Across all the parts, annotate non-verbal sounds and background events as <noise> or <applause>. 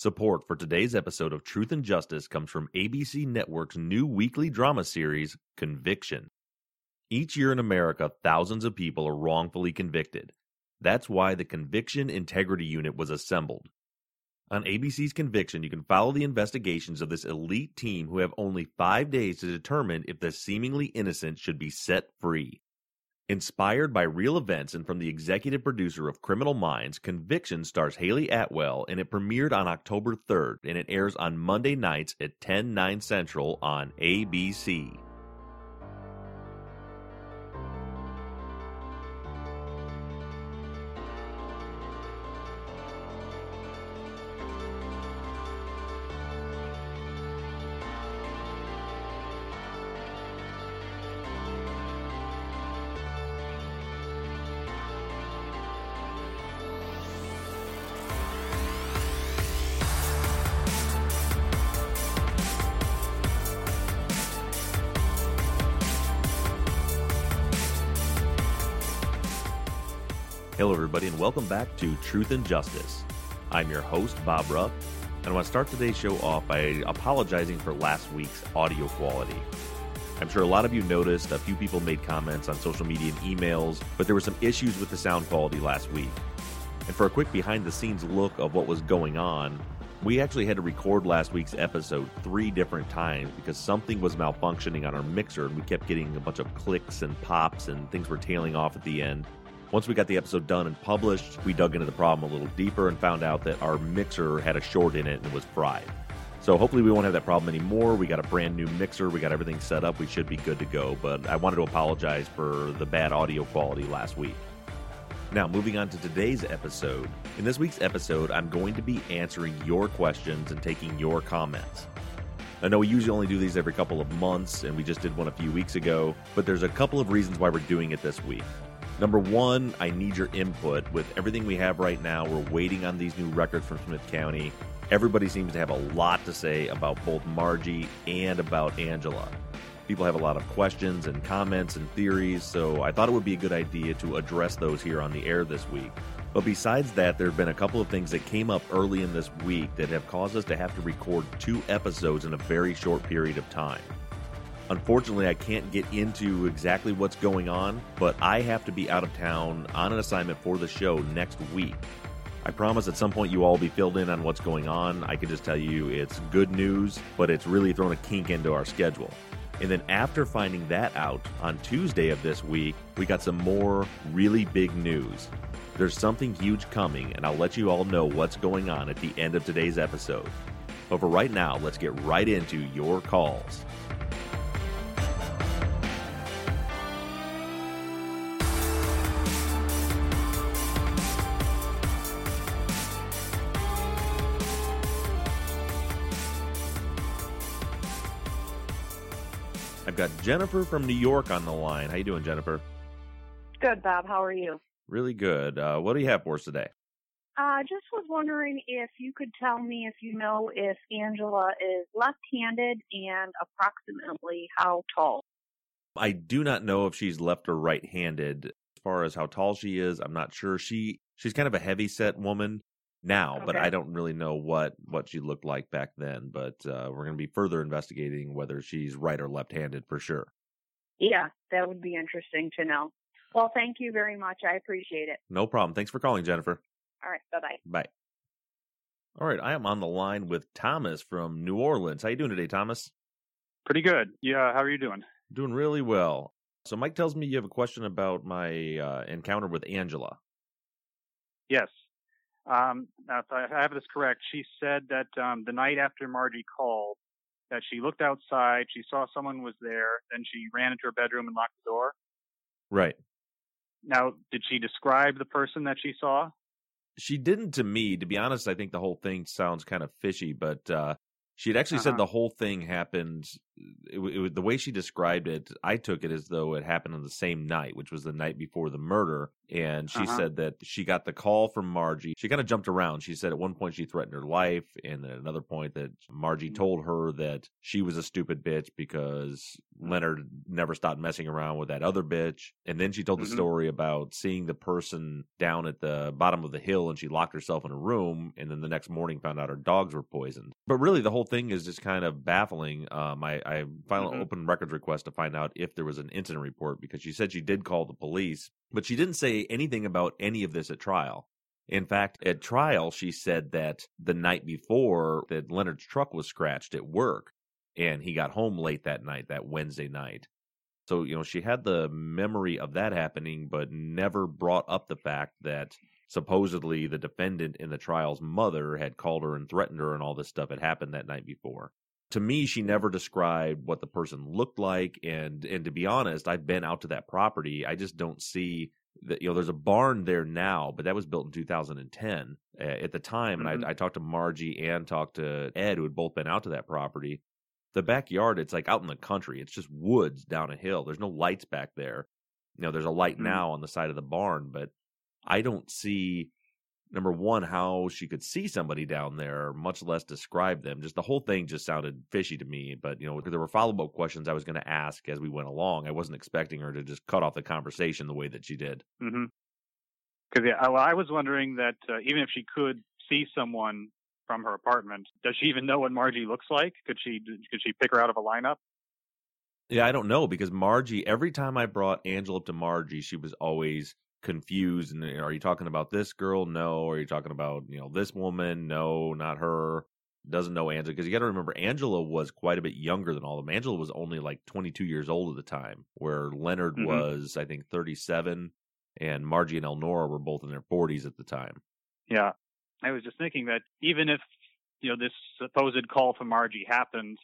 Support for today's episode of Truth and Justice comes from ABC Network's new weekly drama series, Conviction. Each year in America, thousands of people are wrongfully convicted. That's why the Conviction Integrity Unit was assembled. On ABC's Conviction, you can follow the investigations of this elite team who have only five days to determine if the seemingly innocent should be set free. Inspired by real events and from the executive producer of Criminal Minds, Conviction stars Hayley Atwell and it premiered on October 3rd and it airs on Monday nights at 10, 9 central on ABC. Welcome back to Truth and Justice. I'm your host, Bob Ruff, and I want to start today's show off by apologizing for last week's audio quality. I'm sure a lot of you noticed, a few people made comments on social media and emails, but there were some issues with the sound quality last week. And for a quick behind the scenes look of what was going on, we actually had to record last week's episode three different times because something was malfunctioning on our mixer and we kept getting a bunch of clicks and pops and things were tailing off at the end. Once we got the episode done and published, we dug into the problem a little deeper and found out that our mixer had a short in it and was fried. So hopefully we won't have that problem anymore. We got a brand new mixer, we got everything set up, we should be good to go. But I wanted to apologize for the bad audio quality last week. Now, moving on to today's episode. In this week's episode, I'm going to be answering your questions and taking your comments. I know we usually only do these every couple of months, and we just did one a few weeks ago, but there's a couple of reasons why we're doing it this week. Number one, I need your input. With everything we have right now, we're waiting on these new records from Smith County. Everybody seems to have a lot to say about both Margie and about Angela. People have a lot of questions and comments and theories, so I thought it would be a good idea to address those here on the air this week. But besides that, there have been a couple of things that came up early in this week that have caused us to have to record two episodes in a very short period of time. Unfortunately, I can't get into exactly what's going on, but I have to be out of town on an assignment for the show next week. I promise at some point you all will be filled in on what's going on. I can just tell you it's good news, but it's really thrown a kink into our schedule. And then after finding that out on Tuesday of this week, we got some more really big news. There's something huge coming, and I'll let you all know what's going on at the end of today's episode. But for right now, let's get right into your calls. I've got Jennifer from New York on the line. How you doing, Jennifer? Good, Bob. How are you? Really good. Uh, what do you have for us today? I uh, just was wondering if you could tell me if you know if Angela is left-handed and approximately how tall. I do not know if she's left or right-handed. As far as how tall she is, I'm not sure. She she's kind of a heavy-set woman now, okay. but I don't really know what what she looked like back then. But uh, we're going to be further investigating whether she's right or left-handed for sure. Yeah, that would be interesting to know. Well, thank you very much. I appreciate it. No problem. Thanks for calling, Jennifer. All right. Bye bye. Bye. All right, I am on the line with Thomas from New Orleans. How you doing today, Thomas? Pretty good. Yeah, how are you doing? Doing really well. So Mike tells me you have a question about my uh, encounter with Angela. Yes. Um, now, if I have this correct, she said that um, the night after Margie called, that she looked outside, she saw someone was there, then she ran into her bedroom and locked the door. Right. Now, did she describe the person that she saw? She didn't to me. To be honest, I think the whole thing sounds kind of fishy, but uh, she had actually uh-huh. said the whole thing happened it, it, the way she described it, I took it as though it happened on the same night, which was the night before the murder. And she uh-huh. said that she got the call from Margie. She kind of jumped around. She said at one point she threatened her life, and at another point that Margie mm. told her that she was a stupid bitch because Leonard never stopped messing around with that other bitch. And then she told mm-hmm. the story about seeing the person down at the bottom of the hill, and she locked herself in a room, and then the next morning found out her dogs were poisoned. But really, the whole thing is just kind of baffling. Um, I, I filed mm-hmm. an open records request to find out if there was an incident report because she said she did call the police, but she didn't say anything about any of this at trial. In fact, at trial, she said that the night before that Leonard's truck was scratched at work and he got home late that night, that Wednesday night. So, you know, she had the memory of that happening, but never brought up the fact that supposedly the defendant in the trial's mother had called her and threatened her and all this stuff had happened that night before to me she never described what the person looked like and and to be honest i've been out to that property i just don't see that you know there's a barn there now but that was built in 2010 uh, at the time mm-hmm. and I, I talked to margie and talked to ed who had both been out to that property the backyard it's like out in the country it's just woods down a hill there's no lights back there you know there's a light mm-hmm. now on the side of the barn but i don't see number one, how she could see somebody down there, much less describe them. Just the whole thing just sounded fishy to me. But, you know, there were follow up questions I was going to ask as we went along. I wasn't expecting her to just cut off the conversation the way that she did. Mm-hmm. Because, yeah, well, I was wondering that uh, even if she could see someone from her apartment, does she even know what Margie looks like? Could she could she pick her out of a lineup? Yeah, I don't know because Margie, every time I brought Angela up to Margie, she was always confused and are you talking about this girl no are you talking about you know this woman no not her doesn't know angela because you got to remember angela was quite a bit younger than all of them angela was only like 22 years old at the time where leonard mm-hmm. was i think 37 and margie and elnora were both in their 40s at the time yeah i was just thinking that even if you know this supposed call from margie happened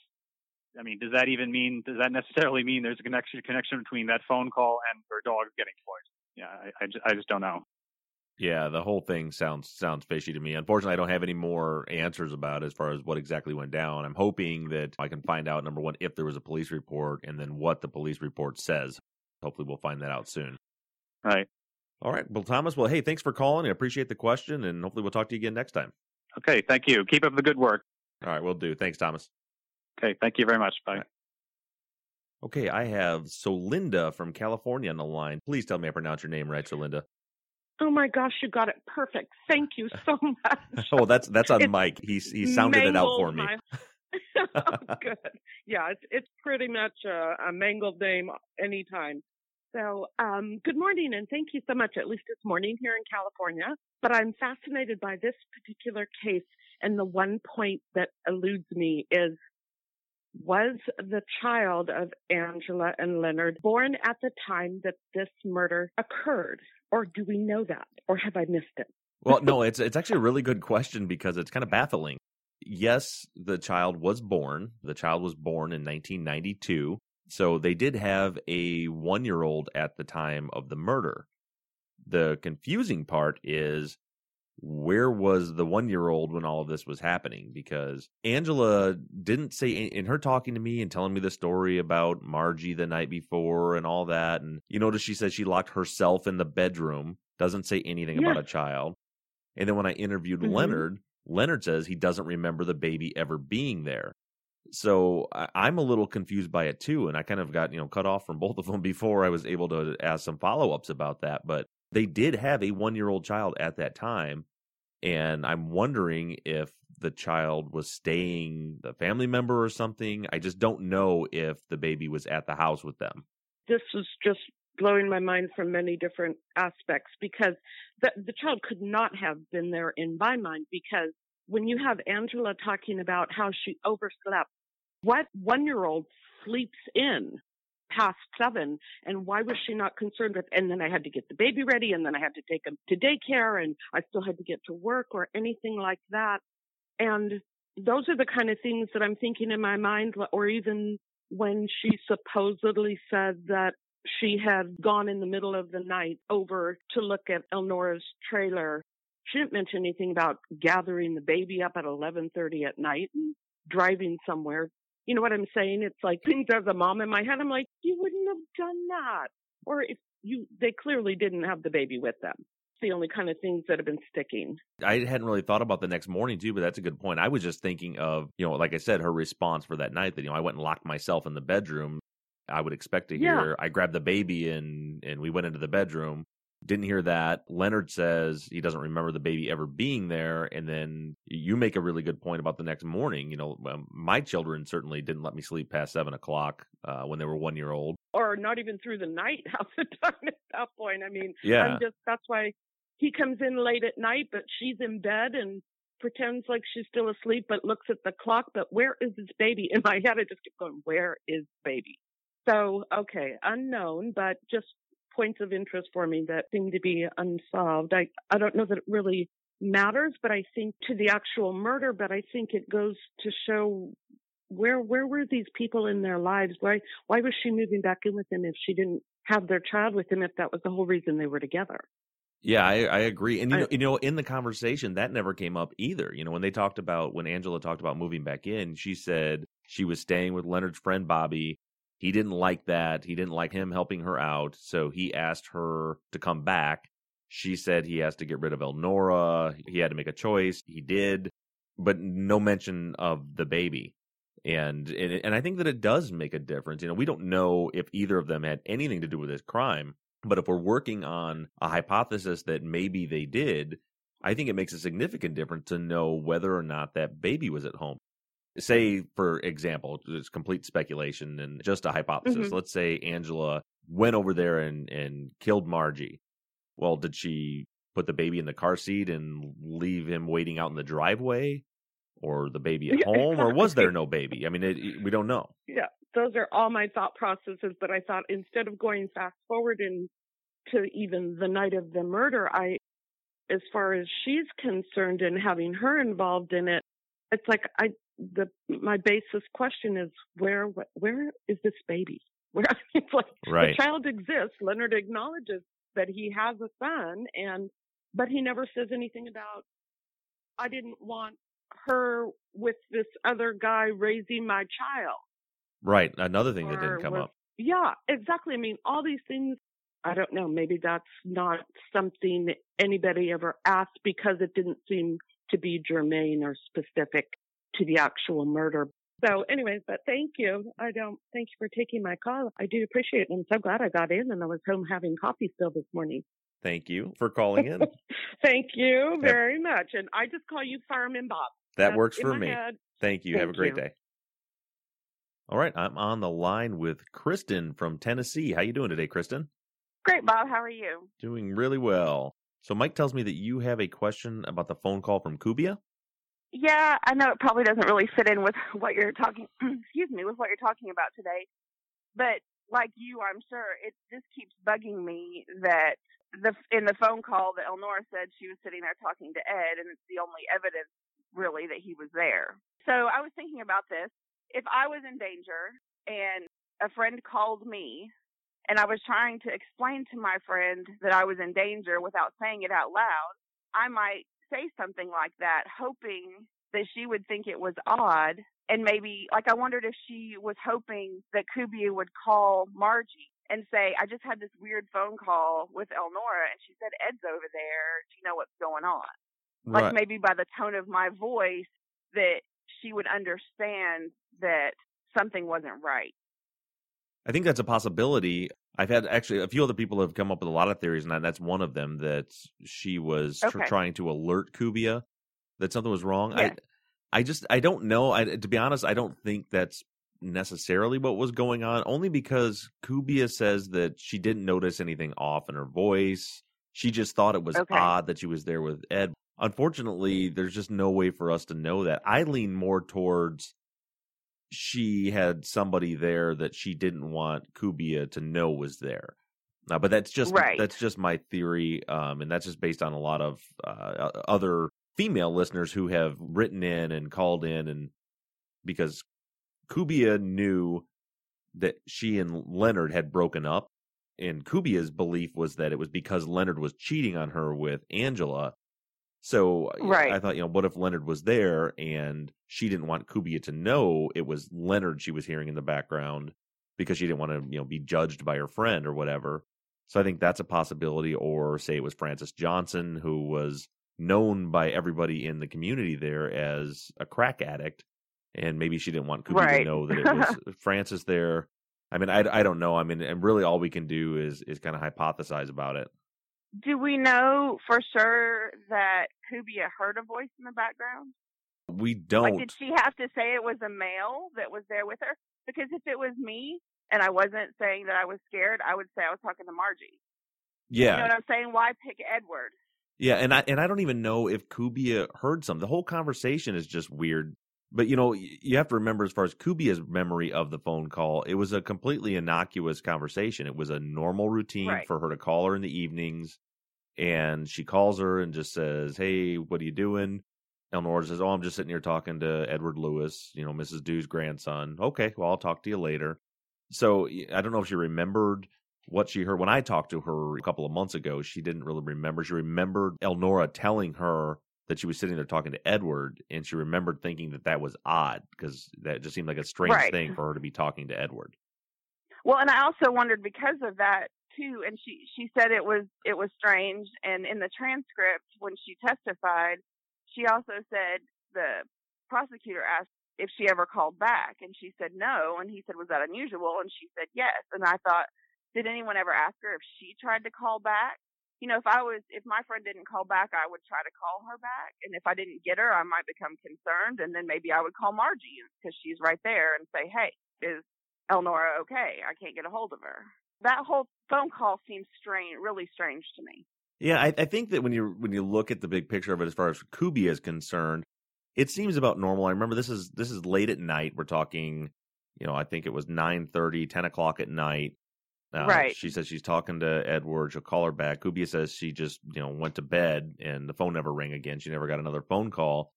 I mean, does that even mean? Does that necessarily mean there's a connection connection between that phone call and her dog getting poisoned? Yeah, I, I, just, I just don't know. Yeah, the whole thing sounds sounds fishy to me. Unfortunately, I don't have any more answers about as far as what exactly went down. I'm hoping that I can find out number one if there was a police report, and then what the police report says. Hopefully, we'll find that out soon. Right. All right. Well, Thomas. Well, hey, thanks for calling. I appreciate the question, and hopefully, we'll talk to you again next time. Okay. Thank you. Keep up the good work. All right, we'll do. Thanks, Thomas. Okay. Thank you very much. Bye. Okay, I have Solinda from California on the line. Please tell me I pronounce your name right, Solinda. Oh my gosh, you got it perfect. Thank you so <laughs> much. oh, that's that's on it's Mike. He's he sounded it out for me. My... <laughs> <laughs> oh, good. Yeah, it's it's pretty much a, a mangled name anytime. So, um, good morning and thank you so much. At least it's morning here in California. But I'm fascinated by this particular case, and the one point that eludes me is was the child of Angela and Leonard born at the time that this murder occurred? Or do we know that? Or have I missed it? well, no, it's it's actually a really good question because it's kind of baffling. Yes, the child was born. The child was born in 1992. So they did have a 1-year-old at the time of the murder. The confusing part is where was the one year old when all of this was happening? Because Angela didn't say in her talking to me and telling me the story about Margie the night before and all that. And you notice she says she locked herself in the bedroom, doesn't say anything yeah. about a child. And then when I interviewed mm-hmm. Leonard, Leonard says he doesn't remember the baby ever being there. So I, am a little confused by it too. And I kind of got, you know, cut off from <laughs> both of them before I was able to ask some follow ups about that. But they did have a one year old child at that time. And I'm wondering if the child was staying a family member or something. I just don't know if the baby was at the house with them. This was just blowing my mind from many different aspects because the, the child could not have been there in my mind because when you have Angela talking about how she overslept, what one year old sleeps in past seven and why was she not concerned with and then i had to get the baby ready and then i had to take him to daycare and i still had to get to work or anything like that. And those are the kind of things that i'm thinking in my mind or even when she supposedly said that she had gone in the middle of the night over to look at elnora's trailer. She didn't mention anything about gathering the baby up at 11:30 at night and driving somewhere You know what I'm saying? It's like <laughs> things as a mom in my head. I'm like, you wouldn't have done that. Or if you, they clearly didn't have the baby with them. It's the only kind of things that have been sticking. I hadn't really thought about the next morning too, but that's a good point. I was just thinking of, you know, like I said, her response for that night that, you know, I went and locked myself in the bedroom. I would expect to hear, Yeah. I grabbed the baby and, and we went into the bedroom. Didn't hear that. Leonard says he doesn't remember the baby ever being there. And then you make a really good point about the next morning. You know, my children certainly didn't let me sleep past seven o'clock uh, when they were one year old. Or not even through the night <laughs> half the time at that point. I mean, Yeah. I'm just, that's why he comes in late at night, but she's in bed and pretends like she's still asleep, but looks at the clock. But where is this baby? <laughs> In my head, I just keep going, where is baby? So, okay, unknown, but just points of interest for me that seem to be unsolved. I, I don't know that it really matters, but I think to the actual murder, but I think it goes to show where, where were these people in their lives? Why, why was she moving back in with him if she didn't have their child with him, if that was the whole reason they were together? Yeah, I, I agree. And you I- know, you know, in the conversation, that never came up either. You know, when they talked about when Angela talked about moving back in, she said she was staying with Leonard's friend Bobby. He didn't like that. He didn't like him helping her out, so he asked her to come back. She said he has to get rid of Elnora. He had to make a choice. He did, but no mention of the baby. And and and I think that it does make a difference. You know, we don't know if either of them had anything to do with this crime, but if we're working on a hypothesis that maybe they did, I think it makes a significant difference to know whether or not that baby was at home. Say, for example, it's complete speculation and just a hypothesis. Mhm. Let's say Angela went over there and, and killed Margie. Well, did she put the baby in the car seat and leave him waiting out in the driveway? Or the baby at Yeah, home? Or was there no baby? I mean, it, we don't know. Yeah, those are all my thought processes. But I thought instead of going fast forward into even the night of the murder, I, as far as she's concerned and having her involved in it, it's like I the my basis question is where where is this baby? <laughs> Where it's like Right. the child exists. Leonard acknowledges that he has a son, and but he never says anything about. I didn't want her with this other guy raising my child. Right. Another thing that didn't come was- up. Yeah, exactly. I mean, all these things. I don't know. Maybe that's not something anybody ever asked because it didn't seem to be germane or specific to the actual murder. So, anyways, but thank you. I don't. Thank you for taking my call. I do appreciate it. I'm so glad I got in and I was home having coffee still this morning. Thank you for calling in. <laughs> Thank you Yep. very much. And I just call you Fireman Bob. That That's works for me. head. Thank you. Have a great you. day. All right, I'm on the line with Kristen from Tennessee. How you doing today, Kristen? Great, Bob. How are you? Doing really well. So Mike tells me that you have a question about the phone call from Kubia. Yeah, I know it probably doesn't really fit in with what you're talking. <clears throat> excuse me, with what you're talking about today. But like you, I'm sure it just keeps bugging me that the in the phone call that Elnora said she was sitting there talking to Ed, and it's the only evidence really that he was there. So I was thinking about this. If I was in danger and a friend called me and I was trying to explain to my friend that I was in danger without saying it out loud, I might say something like that, hoping that she would think it was odd. And maybe, like, I wondered if she was hoping that Kubia would call Margie and say, I just had this weird phone call with Elnora, and she said, Ed's over there. Do you know what's going on? Like, maybe by the tone of my voice, that she would understand that something wasn't right. I think that's a possibility. I've had actually a few other people have come up with a lot of theories, and that's one of them that she was tr- trying to alert Kubia that something was wrong. Yes. I, I just I don't know. I, to be honest, I don't think that's necessarily what was going on. Only because Kubia says that she didn't notice anything off in her voice. She just thought it was Okay. odd that she was there with Ed. Unfortunately, there's just no way for us to know that. I lean more towards she had somebody there that she didn't want Kubia to know was there. Uh, but that's just Right. that's just my theory, um, and that's just based on a lot of uh, other female listeners who have written in and called in, and because Kubia knew that she and Leonard had broken up, and Kubia's belief was that it was because Leonard was cheating on her with Angela. So uh, right. I thought, you know, what if Leonard was there and she didn't want Kubia to know it was Leonard she was hearing in the background because she didn't want to, you know, be judged by her friend or whatever. So I think that's a possibility. Or say it was Francis Johnson, who was known by everybody in the community there as a crack addict, and maybe she didn't want Kubia right. to know that it was <laughs> Francis there. I mean, I, I don't know. I mean, and really all we can do is is kind of hypothesize about it do we know for sure that Kubia heard a voice in the background? We don't. Like, did she have to say it was a male that was there with her? Because if it was me and I wasn't saying that I was scared, I would say I was talking to Margie. Yeah. You know what I'm saying? Why pick Edward? Yeah, and I and I don't even know if Kubia heard something. The whole conversation is just weird. But you know, you have to remember as far as Kubia's memory of the phone call, it was a completely innocuous conversation. It was a normal routine right. for her to call her in the evenings and she calls her and just says, "Hey, what are you doing?" Elnora says, "Oh, I'm just sitting here talking to Edward Lewis, you know, Mrs. Dew's grandson." Okay, well, I'll talk to you later. So I don't know if she remembered what she heard when I talked to her a couple of months ago. She didn't really remember. She remembered Elnora telling her that she was sitting there talking to Edward, and she remembered thinking that that was odd because that just seemed like a strange right. thing for her to be talking to Edward. Well, and I also wondered because of that too and she she said it was it was strange and in the transcript when she testified she also said the prosecutor asked if she ever called back and she said no and he said was that unusual and she said yes and i thought did anyone ever ask her if she tried to call back you know if i was if my friend didn't call back i would try to call her back and if i didn't get her i might become concerned and then maybe i would call margie because she's right there and say hey is elnora okay i can't get a hold of her that whole phone call seems strange, really strange to me. Yeah, I, I, think that when you when you look at the big picture of it, as far as Kubia is concerned, it seems about normal. I remember this is this is late at night. We're talking, you know, I think it was 9 10 o'clock at night. Uh, right. She says she's talking to Edward. She'll call her back. Kubia says she just you know went to bed and the phone never rang again. She never got another phone call.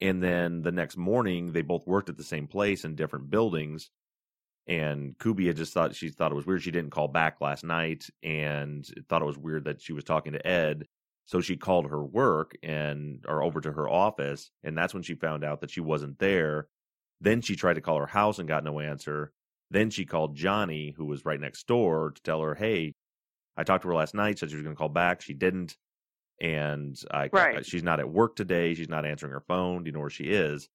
And then the next morning, they both worked at the same place in different buildings and Kubia just thought she thought it was weird she didn't call back last night and thought it was weird that she was talking to Ed. So she called her work and or over to her office, and that's when she found out that she wasn't there. Then she tried to call her house and got no answer. Then she called Johnny, who was right next door, to tell her, "Hey, I talked to her last night. Said she was going to call back. She didn't, and I right. she's not at work today. She's not answering her phone. Do you know where she is?"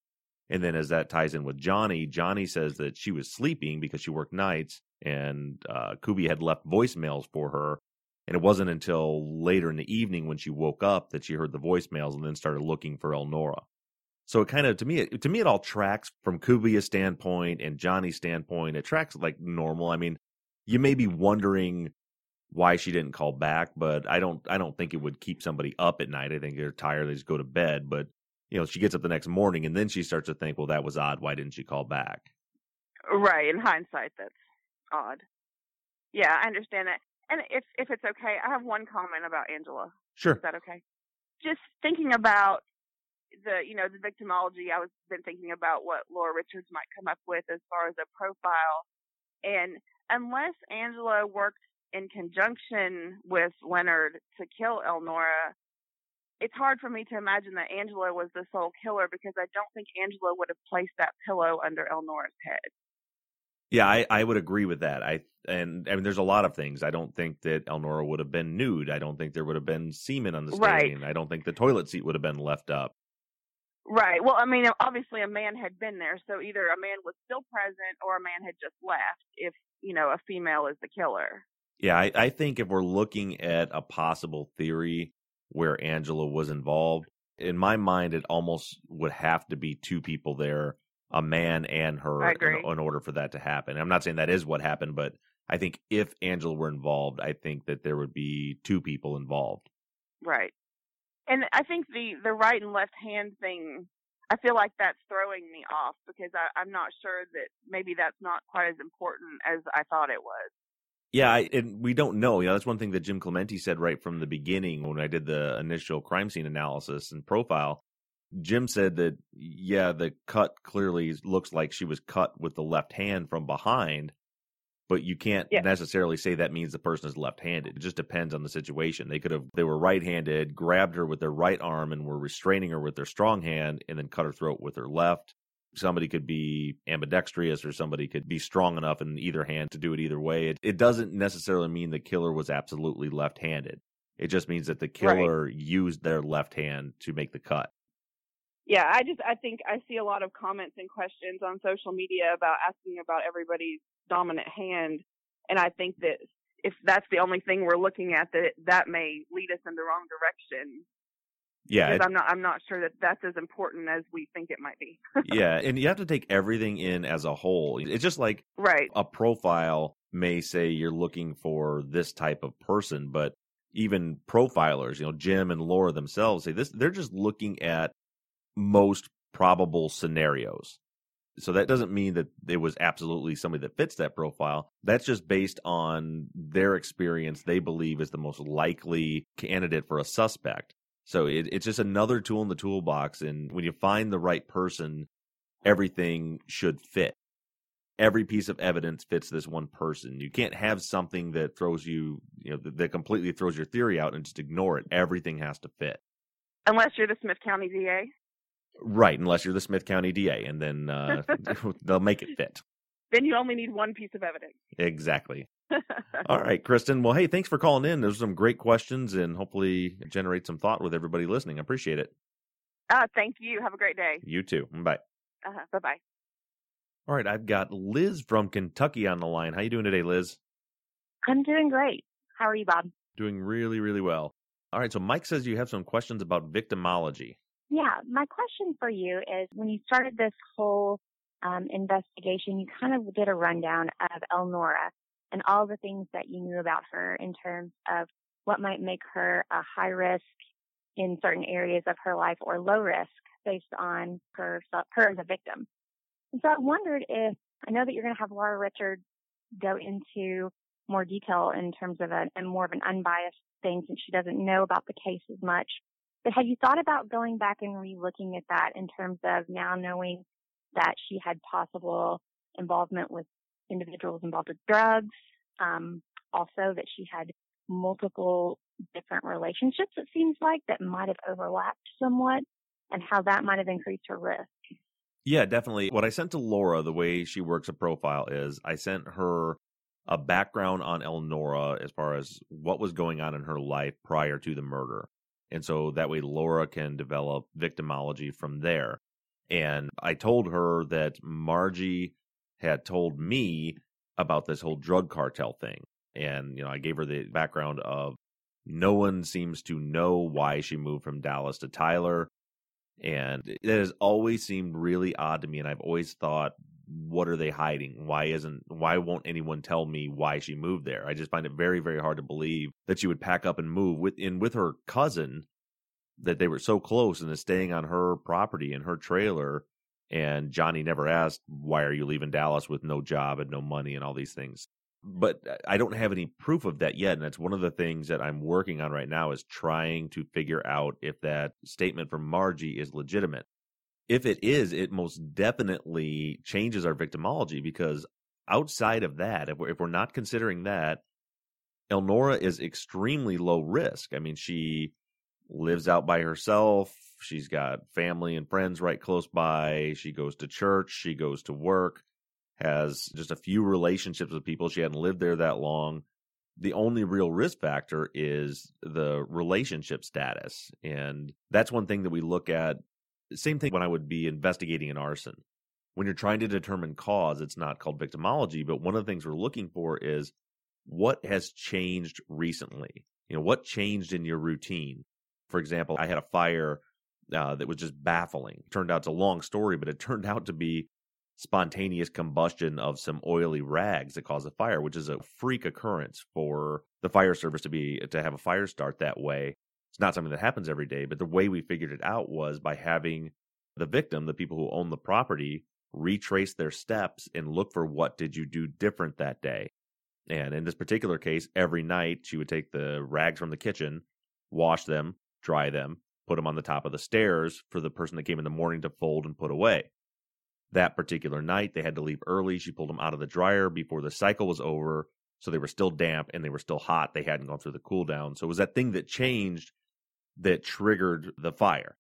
And then as that ties in with Johnny, Johnny says that she was sleeping because she worked nights and uh, Kubia had left voicemails for her. And it wasn't until later in the evening when she woke up that she heard the voicemails and then started looking for Elnora. So it kind of to me, to me, it all tracks from Kubia's standpoint and Johnny's standpoint. It tracks like normal. I mean, you may be wondering why she didn't call back, but I don't, I don't think it would keep somebody up at night. I think they're tired, they just go to bed. But you know, she gets up the next morning and then she starts to think, well, that was odd. Why didn't she call back? Right. In hindsight, that's odd. Yeah, I understand that. And if if it's okay, I have one comment about Angela. Sure. Is that okay? Just thinking about the you know the victimology, I was been thinking about what Laura Richards might come up with as far as a profile, and unless Angela worked in conjunction with Leonard to kill Elnora, it's hard for me to imagine that Angela was the sole killer because I don't think Angela would have placed that pillow under Elnora's head. Yeah, I, I would agree with that. I and I mean, there's a lot of things. I don't think that Elnora would have been nude. I don't think there would have been semen on the stain. Right. I don't think the toilet seat would have been left up. Right. Well, I mean, obviously a man had been there, so either a man was still present or a man had just left. If you know a female is the killer. Yeah, I, I think if we're looking at a possible theory, where Angela was involved. In my mind, it almost would have to be two people there, a man and her, in, in, order for that to happen. I'm not saying that is what happened, but I think if Angela were involved, I think that there would be two people involved. Right. And I think the the right and left hand thing, I feel like that's throwing me off because I, I'm not sure that maybe that's not quite as important as I thought it was. Yeah, I, and we don't know. You know, that's one thing that Jim Clemente said right from the beginning when I did the initial crime scene analysis and profile. Jim said that yeah, the cut clearly looks like she was cut with the left hand from behind, but you can't Yeah. necessarily say that means the person is left-handed. It just depends on the situation. They could have they were right-handed, grabbed her with their right arm and were restraining her with their strong hand and then cut her throat with their left. Somebody could be ambidextrous or somebody could be strong enough in either hand to do it either way. It, it doesn't necessarily mean the killer was absolutely left-handed. It just means that the killer used their left hand to make the cut. Yeah, I just I think I see a lot of comments and questions on social media about asking about everybody's dominant hand, and I think that if that's the only thing we're looking at, that that may lead us in the wrong direction. Yeah, because it- I'm not I'm not sure that that's as important as we think it might be. <laughs> yeah, and you have to take everything in as a whole. It's just like right. a profile may say you're looking for this type of person, but even profilers, you know, Jim and Laura themselves say this they're just looking at most probable scenarios. So that doesn't mean that it was absolutely somebody that fits that profile. That's just based on their experience they believe is the most likely candidate for a suspect. So it, it's just another tool in the toolbox. And when you find the right person, everything should fit every piece of evidence fits this one person. You can't have something that throws you, you know, that, completely throws your theory out and just ignore it. Everything has to fit. Unless you're the Smith County DA, Right, unless you're the Smith County DA, and then uh, <laughs> <laughs> they'll make it fit. then you only need one piece of evidence. Exactly. <laughs> All right, Kristen. Well, hey, thanks for calling in. There's some great questions, and hopefully generate some thought with everybody listening. I appreciate it. uh, thank you. Have a great day. You too. Bye. Uh-huh. Bye bye. All right, I've got Liz from Kentucky on the line. How you doing today, Liz? I'm doing great. How are you, Bob? Doing really, really well. All right, so Mike says you have some questions about victimology. Yeah, my question for you is when you started this whole um, investigation, you kind of did a rundown of Elnora and all the things that you knew about her in terms of what might make her a high risk in certain areas of her life or low risk based on her, her as a victim. And so I wondered if, I know that you're going to have Laura Richards go into more detail in terms of a, a more of an unbiased thing since she doesn't know about the case as much. But have you thought about going back and re-looking at that in terms of now knowing that she had possible involvement with individuals involved with drugs, um, also that she had multiple different relationships, it seems like, that might have overlapped somewhat, and how that might have increased her risk? Yeah, definitely. What I sent to Laura, the way she works a profile is I sent her a background on Elnora as far as what was going on in her life prior to the murder. And so that way Laura can develop victimology from there. And I told her that Margie had told me about this whole drug cartel thing. And, you know, I gave her the background of no one seems to know why she moved from Dallas to Tyler. And it has always seemed really odd to me. And I've always thought, what are they hiding? Why isn't, why won't anyone tell me why she moved there? I just find it very, very hard to believe that she would pack up and move with, in with her cousin, that they were so close and is staying on her property in her trailer. And Johnny never asked, why are you leaving Dallas with no job and no money and all these things? But I don't have any proof of that yet. And that's one of the things that I'm working on right now is trying to figure out if that statement from Margie is legitimate. If it is, it most definitely changes our victimology because outside of that, if we're, if we're not considering that, Elnora is extremely low risk. I mean, she lives out by herself. She's got family and friends right close by. She goes to church. She goes to work, has just a few relationships with people. She hadn't lived there that long. The only real risk factor is the relationship status. And that's one thing that we look at. Same thing when I would be investigating an arson. When you're trying to determine cause, it's not called victimology, but one of the things we're looking for is what has changed recently? You know, what changed in your routine? For example, I had a fire uh, that was just baffling. Turned out it's a long story, but it <laughs> turned out to be spontaneous combustion of some oily rags that caused a fire, which is a freak occurrence for the fire service to be to have a fire start that way. It's not something that happens every day, but the way we figured it out was by having the victim, the people who own the property, retrace their steps and look for what did you do different that day. And in this particular case, every night she would take the rags from the kitchen, wash them, dry them, put them on the top of the stairs for the person that came in the morning to fold and put away. that particular night. They had to leave early. She pulled them out of the dryer before the cycle was over. So they were still damp and they were still hot. They hadn't gone through the cool down. So it was that thing that changed that triggered the fire.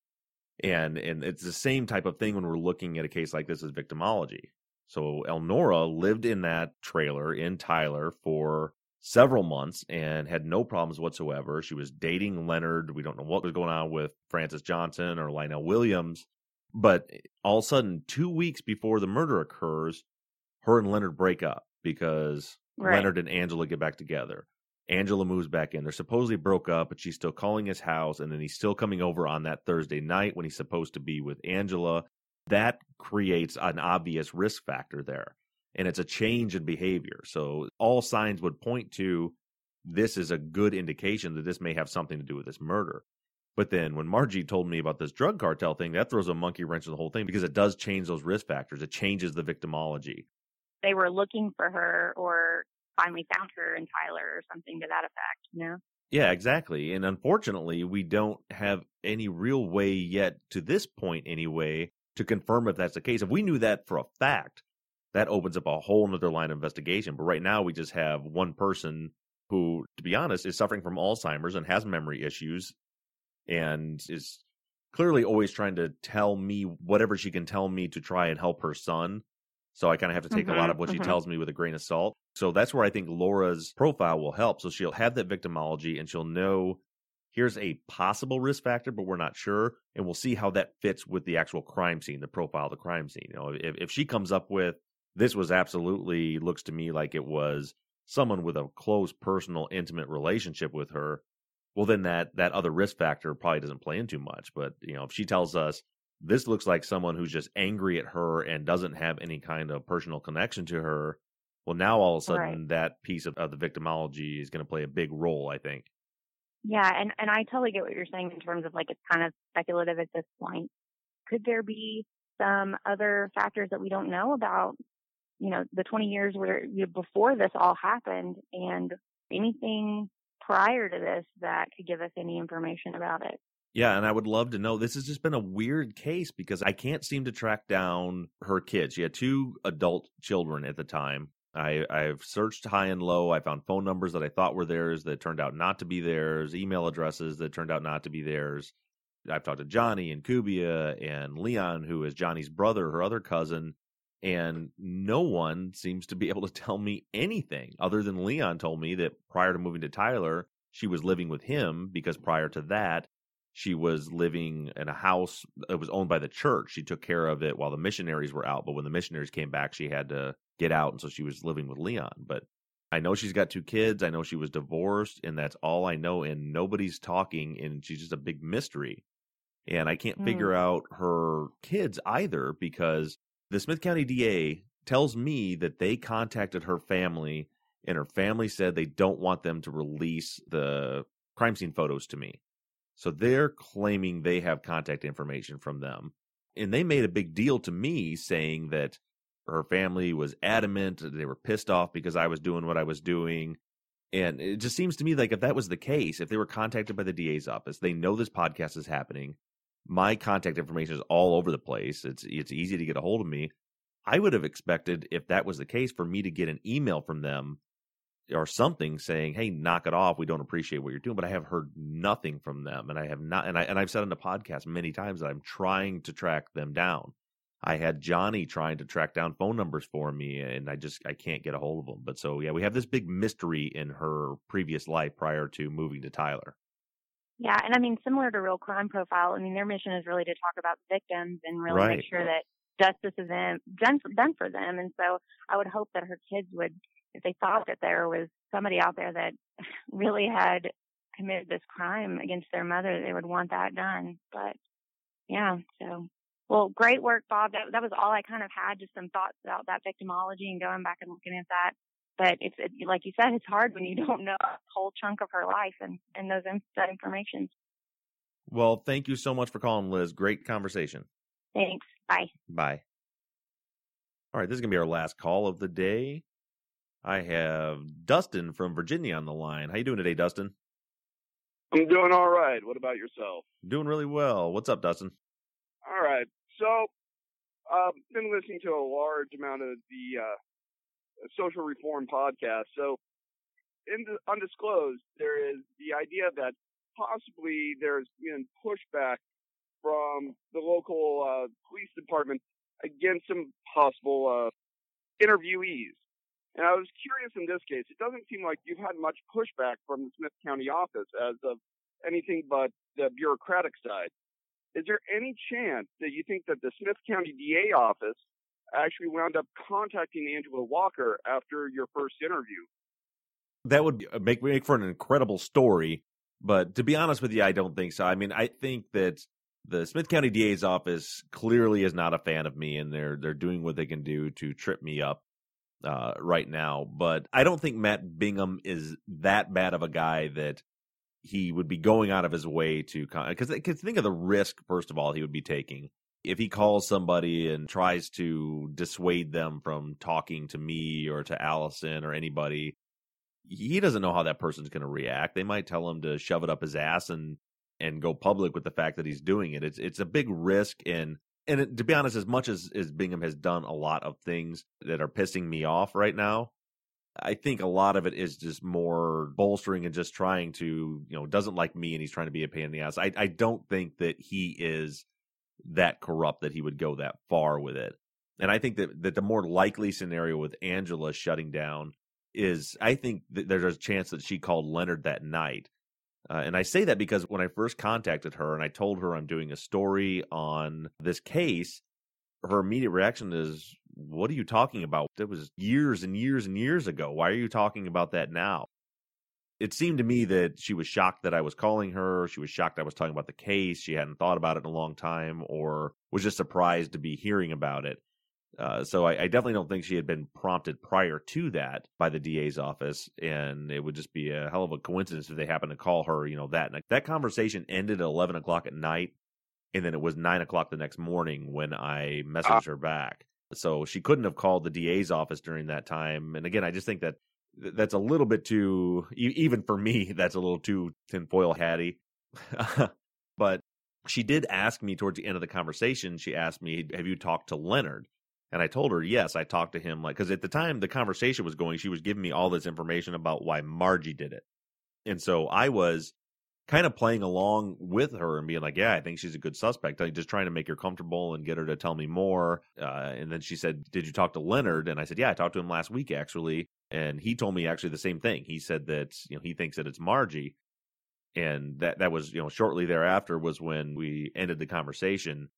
And and it's the same type of thing when we're looking at a case like this as victimology. So Elnora lived in that trailer in Tyler for several months and had no problems whatsoever. She was dating Leonard. We don't know what was going on with Francis Johnson or Lionel Williams. But eh, all of a sudden, two weeks before the murder occurs, her and Leonard break up because right. Leonard and Angela get back together. Angela moves back in. They're supposedly broke up, but she's still calling his house, and then he's still coming over on that Thursday night when he's supposed to be with Angela. That creates an obvious risk factor there, and it's a change in behavior. So all signs would point to this is a good indication that this may have something to do with this murder. But then when Margie told me about this drug cartel thing, that throws a monkey wrench in the whole thing because it does change those risk factors. It changes the victimology. They were looking for her or finally found her in Tyler or something to that effect, you know? Yeah, exactly. And unfortunately, we don't have any real way yet, to this point anyway, to confirm if that's the case. If we knew that for a fact, that opens up a whole other line of investigation. But right now, we just have one person who, to be honest, is suffering from Alzheimer's and has memory issues and is clearly always trying to tell me whatever she can tell me to try and help her son. So I kind of have to take mm-hmm, a lot of what mm-hmm. she tells me with a grain of salt. So that's where I think Laura's profile will help. So she'll have that victimology and she'll know here's a possible risk factor, but we're not sure. And we'll see how that fits with the actual crime scene, the profile of the crime scene. You know, if, if she comes up with this was absolutely looks to me like it was someone with a close, personal, intimate relationship with her, well then that that other risk factor probably doesn't play in too much. But you know, if she tells us this looks like someone who's just angry at her and doesn't have any kind of personal connection to her. Well, now all of a sudden right. that piece of, of the victimology is going to play a big role, I think. Yeah, and and I totally get what you're saying in terms of like it's kind of speculative at this point. Could there be some other factors that we don't know about? You know, the 20 years where you know, before this all happened, and anything prior to this that could give us any information about it. Yeah, and I would love to know. This has just been a weird case because I can't seem to track down her kids. She had two adult children at the time. I, I've searched high and low. I found phone numbers that I thought were theirs that turned out not to be theirs, email addresses that turned out not to be theirs. I've talked to Johnny and Kubia and Leon, who is Johnny's brother, her other cousin, and no one seems to be <laughs> able to tell me anything other than Leon told me that prior to moving to Tyler, she was living with him because prior to that, she was living in a house that was owned by the church. She took care of it while the missionaries were out, but when the missionaries came back, she had to get out, and so she was living with Leon. But I know she's got two kids. I know she was divorced, and that's all I know. And nobody's talking, and she's just a big mystery. And I can't mm. figure out her kids either because the Smith County DA tells me that they contacted her family, and her family said they don't want them to release the crime scene photos to me. So they're claiming they have contact information from them. And they made a big deal to me saying that her family was adamant, they were pissed off because I was doing what I was doing. And it just seems to me like if that was the case, if they were contacted by the DA's office, they know this podcast is happening. My contact information is all over the place. It's it's easy to get a hold of me. I would have expected if that was the case for me to get an email from them or something saying, "Hey, knock it off. We don't appreciate what you're doing." But I have heard nothing from them, and I have not. And I and I've said on the podcast many times that I'm trying to track them down. I had Johnny trying to track down phone numbers for me, and I just I can't get a hold of them. But so yeah, we have this big mystery in her previous life prior to moving to Tyler. Yeah, and I mean similar to Real Crime Profile. I mean their mission is really to talk about victims and really right. make sure that justice is done done for them. And so I would hope that her kids would they thought that there was somebody out there that <laughs> really had committed this crime against their mother, they would want that done. But yeah, so well, great work, Bob. That that was all I kind of had, just some thoughts about that victimology and going back and looking at that. But it's it, like you said, it's hard when you <laughs> don't know a whole chunk of her life and and those that information. Well, thank you so much for calling, Liz. Great conversation. Thanks. Bye. Bye. All right, this is gonna be our last call of the day. I have Dustin from Virginia on the line. How you doing today, Dustin? I'm doing all right. What about yourself? Doing really well. What's up, Dustin? All right. So, I've been listening to a large amount of the uh, social reform podcast. So, in the undisclosed, there is the idea that possibly there's been pushback from the local uh, police department against some possible uh, interviewees. And I was curious in this case, it doesn't seem like you've had much pushback from the Smith County office as of anything but the bureaucratic side. Is there any chance that you think that the Smith County DA office actually wound up contacting Angela Walker after your first interview? That would uh, make make for an incredible story, but to be honest with you, I don't think so. I mean, I think that the Smith County DA's office clearly is not a fan of me, and they're they're doing what they can do to trip me up uh, right now. But I don't think Matt Bingham is that bad of a guy that he would be going out of his way to because because think of the risk first of all he would be taking if he calls somebody and tries to dissuade them from talking to me or to Allison or anybody, he doesn't know how that person's going to react. They might tell him to shove it up his ass and and go public with the fact that he's doing it. It's it's a big risk and and it, to be honest, as much as as Bingham has done a lot of things that are pissing me off right now, I think a lot of it is just more bolstering and just trying to you know doesn't like me and he's trying to be a pain in the ass. I I don't think that he is that corrupt that he would go that far with it. And I think that that the more likely scenario with Angela shutting down is I think that there's a chance that she called Leonard that night uh, and I say that because when I first contacted her and I told her I'm doing a story on this case, her immediate reaction is, What are you talking about? That was years and years and years ago. Why are you talking about that now? It seemed to me that she was shocked that I was calling her. She was shocked I was talking about the case. She hadn't thought about it in a long time or was just surprised to be hearing about it. Uh, so I, I, definitely don't think she had been prompted prior to that by the DA's office, and it would just be a hell of a coincidence if they happened to call her, you know, that night. That conversation ended at eleven o'clock at night, and then it was nine o'clock the next morning when I messaged uh, her back. So she couldn't have called the DA's office during that time. And again, I just think that that's a little bit too, even for me, <laughs> that's a little too tinfoil hatty. <laughs> but she did ask me towards the end of the conversation. She asked me, "Have you talked to Leonard?" And I told her, yes, I talked to him like because at the time the conversation was going, she was giving me all this information about why Margie did it, and so I was kind of playing along with her and being like, yeah, I think she's a good suspect. Like just trying to make her comfortable and get her to tell me more. Uh, and then she said, did you talk to Leonard? And I said, yeah, I talked to him last week actually, and he told me actually the same thing. He said that you know he thinks that it's Margie, and that that was you know shortly thereafter was when we ended the conversation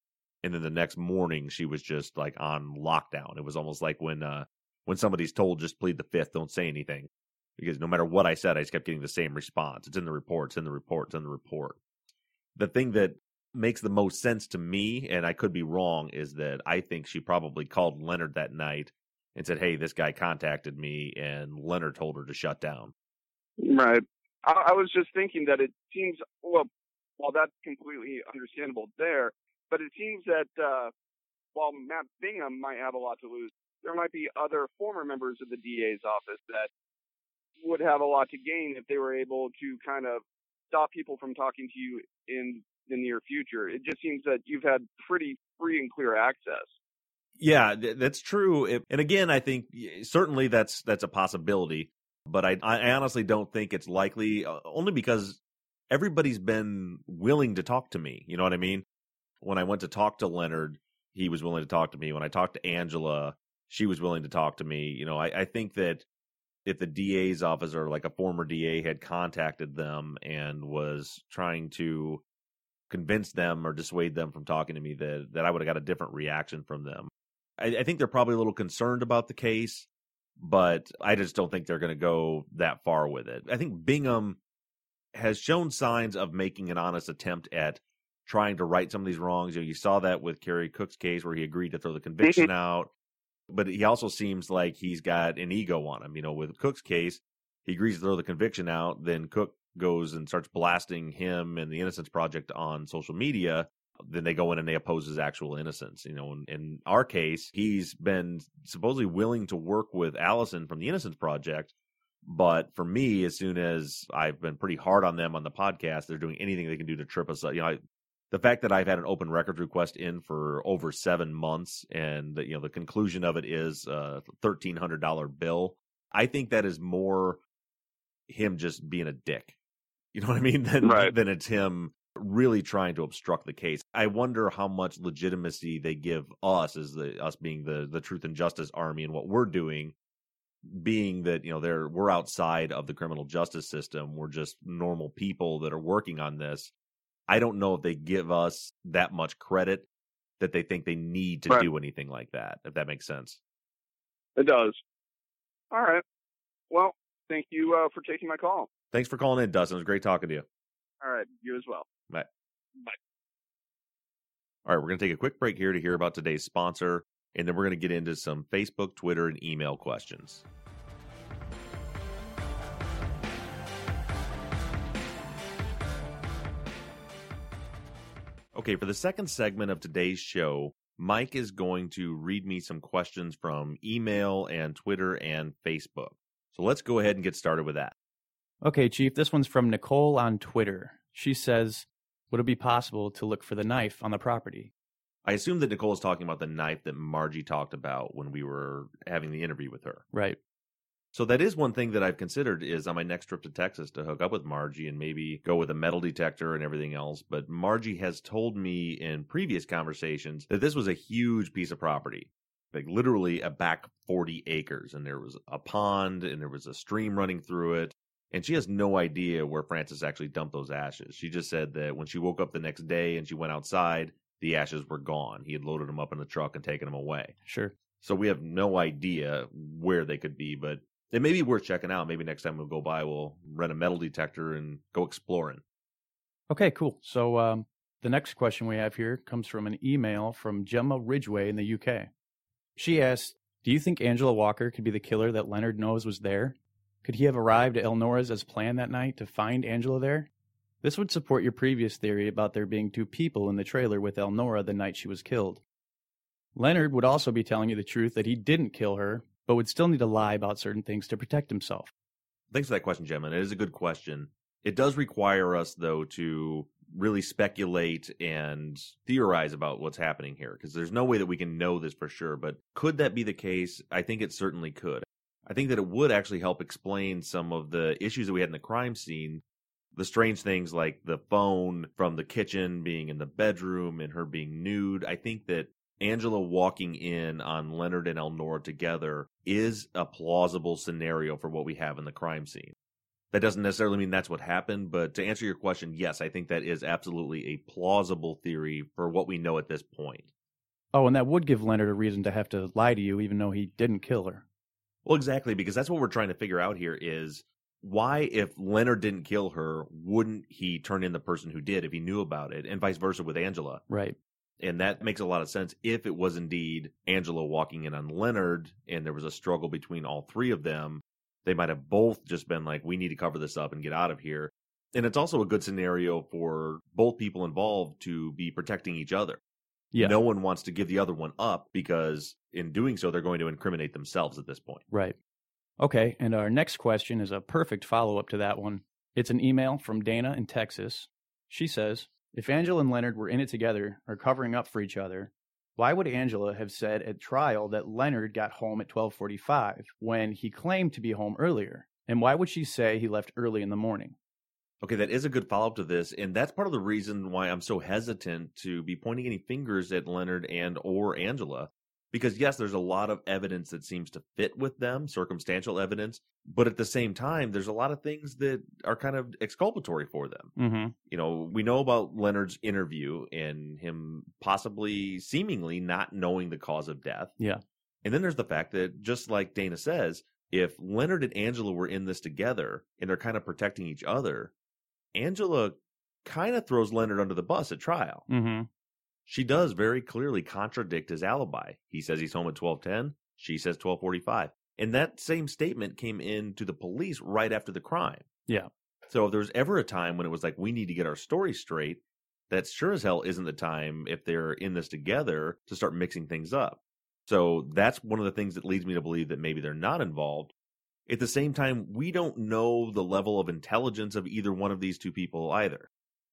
and then the next morning she was just like on lockdown. It was almost like when uh when somebody's told just plead the fifth, don't say anything. Because no matter what I said, I just kept getting the same response. It's in the report, it's in the report, it's in the report. The thing that makes the most sense to me, and I could be wrong, is that I think she probably called Leonard that night and said, Hey, this guy contacted me and Leonard told her to shut down. Right. I, I was just thinking that it seems well while that's completely understandable there, but it seems that uh, while Matt Bingham might have a lot to lose, there might be other former members of the DA's office that would have a lot to gain if they were able to kind of stop people from talking to you in the near future. It just seems that you've had pretty free and clear access. Yeah, that's true. And again, I think certainly that's that's a possibility, but I I honestly don't think it's likely uh, only because everybody's been willing to talk to me. You know what I mean? When I went to talk to Leonard, he was willing to talk to me. When I talked to Angela, she was willing to talk to me. You know, I, I think that if the DA's office or like a former DA had contacted them and was trying to convince them or dissuade them from talking to me, that that I would have got a different reaction from them. I, I think they're probably a little concerned about the case, but I just don't think they're going to go that far with it. I think Bingham has shown signs of making an honest attempt at trying to right some of these wrongs. You, know, you saw that with Kerry Cook's case where he agreed to throw the conviction mm-hmm. out, but he also seems like he's got an ego on him. You know, with Cook's case, he agrees to throw the conviction out, then Cook goes and starts blasting him and the Innocence Project on social media. Then they go in and they oppose his actual innocence. You know, in, in our case, he's been supposedly willing to work with Allison from the Innocence Project. But for me, as soon as I've been pretty hard on them on the podcast, they're doing anything they can do to trip us up. You know, I, the fact that I've had an open records request in for over seven months, and the, you know the conclusion of it is a thirteen hundred dollar bill. I think that is more him just being a dick. You know what I mean? <laughs> Than Right. than it's him really trying to obstruct the case. I wonder how much legitimacy they give us as the us being the the Truth and Justice Army and what we're doing, being that you know they're we're outside of the criminal justice system. We're just normal people that are working on this. I don't know if they give us that much credit that they think they need to Right. do anything like that. If that makes sense. It does. All right. Well, thank you uh, for taking my call. Thanks for calling in, Dustin. It was great talking to you. All right. You as well. Bye. All right, we're going to take a quick break here to hear about today's sponsor, and then we're going to get into some Facebook, Twitter, and email questions. Okay, for the second segment of today's show, Mike is going to read me some questions from email and Twitter and Facebook. So let's go ahead and get started with that. Okay, Chief, this one's from Nicole on Twitter. She says, Would it be possible to look for the knife on the property? I assume that Nicole is talking about the knife that Margie talked about when we were having the interview with her. Right. So that is one thing that I've considered is on my next trip to Texas to hook up with Margie and maybe go with a metal detector and everything else. But Margie has told me in previous conversations that this was a huge piece of property. Like literally a back 40 acres and there was a pond and there was a stream running through it. And she has no idea where Francis actually dumped those ashes. She just said that when she woke up the next day and she went outside, the ashes were gone. He had loaded them up in the truck and taken them away. Sure. So we have no idea where they could be, but it may be worth checking out. Maybe next time we'll go by, we'll rent a metal detector and go exploring. Okay, cool. So um, the next question we have here comes from an email from Gemma Ridgway in the UK. She asks, Do you think Angela Walker could be the killer that Leonard knows was there? Could he have arrived at Elnora's as planned that night to find Angela there? This would support your previous theory about there being two people in the trailer with Elnora the night she was killed. Leonard would also be telling you the truth that he didn't kill her, but would still need to lie about certain things to protect himself. Thanks for that question, Gemma. It is a good question. It does require us, though, to really speculate and theorize about what's happening here because there's no way that we can know this for sure. But could that be the case? I think it certainly could. I think that it would actually help explain some of the issues that we had in the crime scene. The strange things like the phone from the kitchen being in the bedroom and her being nude. I think that Angela walking in on Leonard and Elnora together is a plausible scenario for what we have in the crime scene. That doesn't necessarily mean that's what happened, but to answer your question, yes, I think that is absolutely a plausible theory for what we know at this point. Oh, and that would give Leonard a reason to have to lie to you even though he didn't kill her. Well, exactly, because that's what we're trying to figure out here is why, if Leonard didn't kill her, wouldn't he turn in the person who did if he knew about it, and vice versa with Angela? Right. And that makes a lot of sense if it was indeed Angela walking in on Leonard and there was a struggle between all three of them. They might have both just been like, we need to cover this up and get out of here. And it's also a good scenario for both people involved to be protecting each other. Yeah. No one wants to give the other one up because in doing so, they're going to incriminate themselves at this point. Right. Okay, and our next question is a perfect follow up to that one. It's an email from Dana in Texas. She says, If Angela and Leonard were in it together or covering up for each other, why would Angela have said at trial that Leonard got home at 12:45 when he claimed to be home earlier? And why would she say he left early in the morning? Okay, that is a good follow up to this, and that's part of the reason why I'm so hesitant to be pointing any fingers at Leonard and or Angela. Because yes, there's a lot of evidence that seems to fit with them, circumstantial evidence, but at the same time, there's a lot of things that are kind of exculpatory for them. Mm-hmm. You know, we know about Leonard's interview and him possibly, seemingly not knowing the cause of death. Yeah. And then there's the fact that, just like Dana says, if Leonard and Angela were in this together and they're kind of protecting each other, Angela kind of throws Leonard under the bus at trial. Mm-hmm. She does very clearly contradict his alibi. He says he's home at 1210. She says 1245. And that same statement came in to the police right after the crime. Yeah. So if there was ever a time when it was like, we need to get our story straight, that sure as hell isn't the time if they're in this together to start mixing things up. So that's one of the things that leads me to believe that maybe they're not involved. At the same time, we don't know the level of intelligence of either one of these two people either.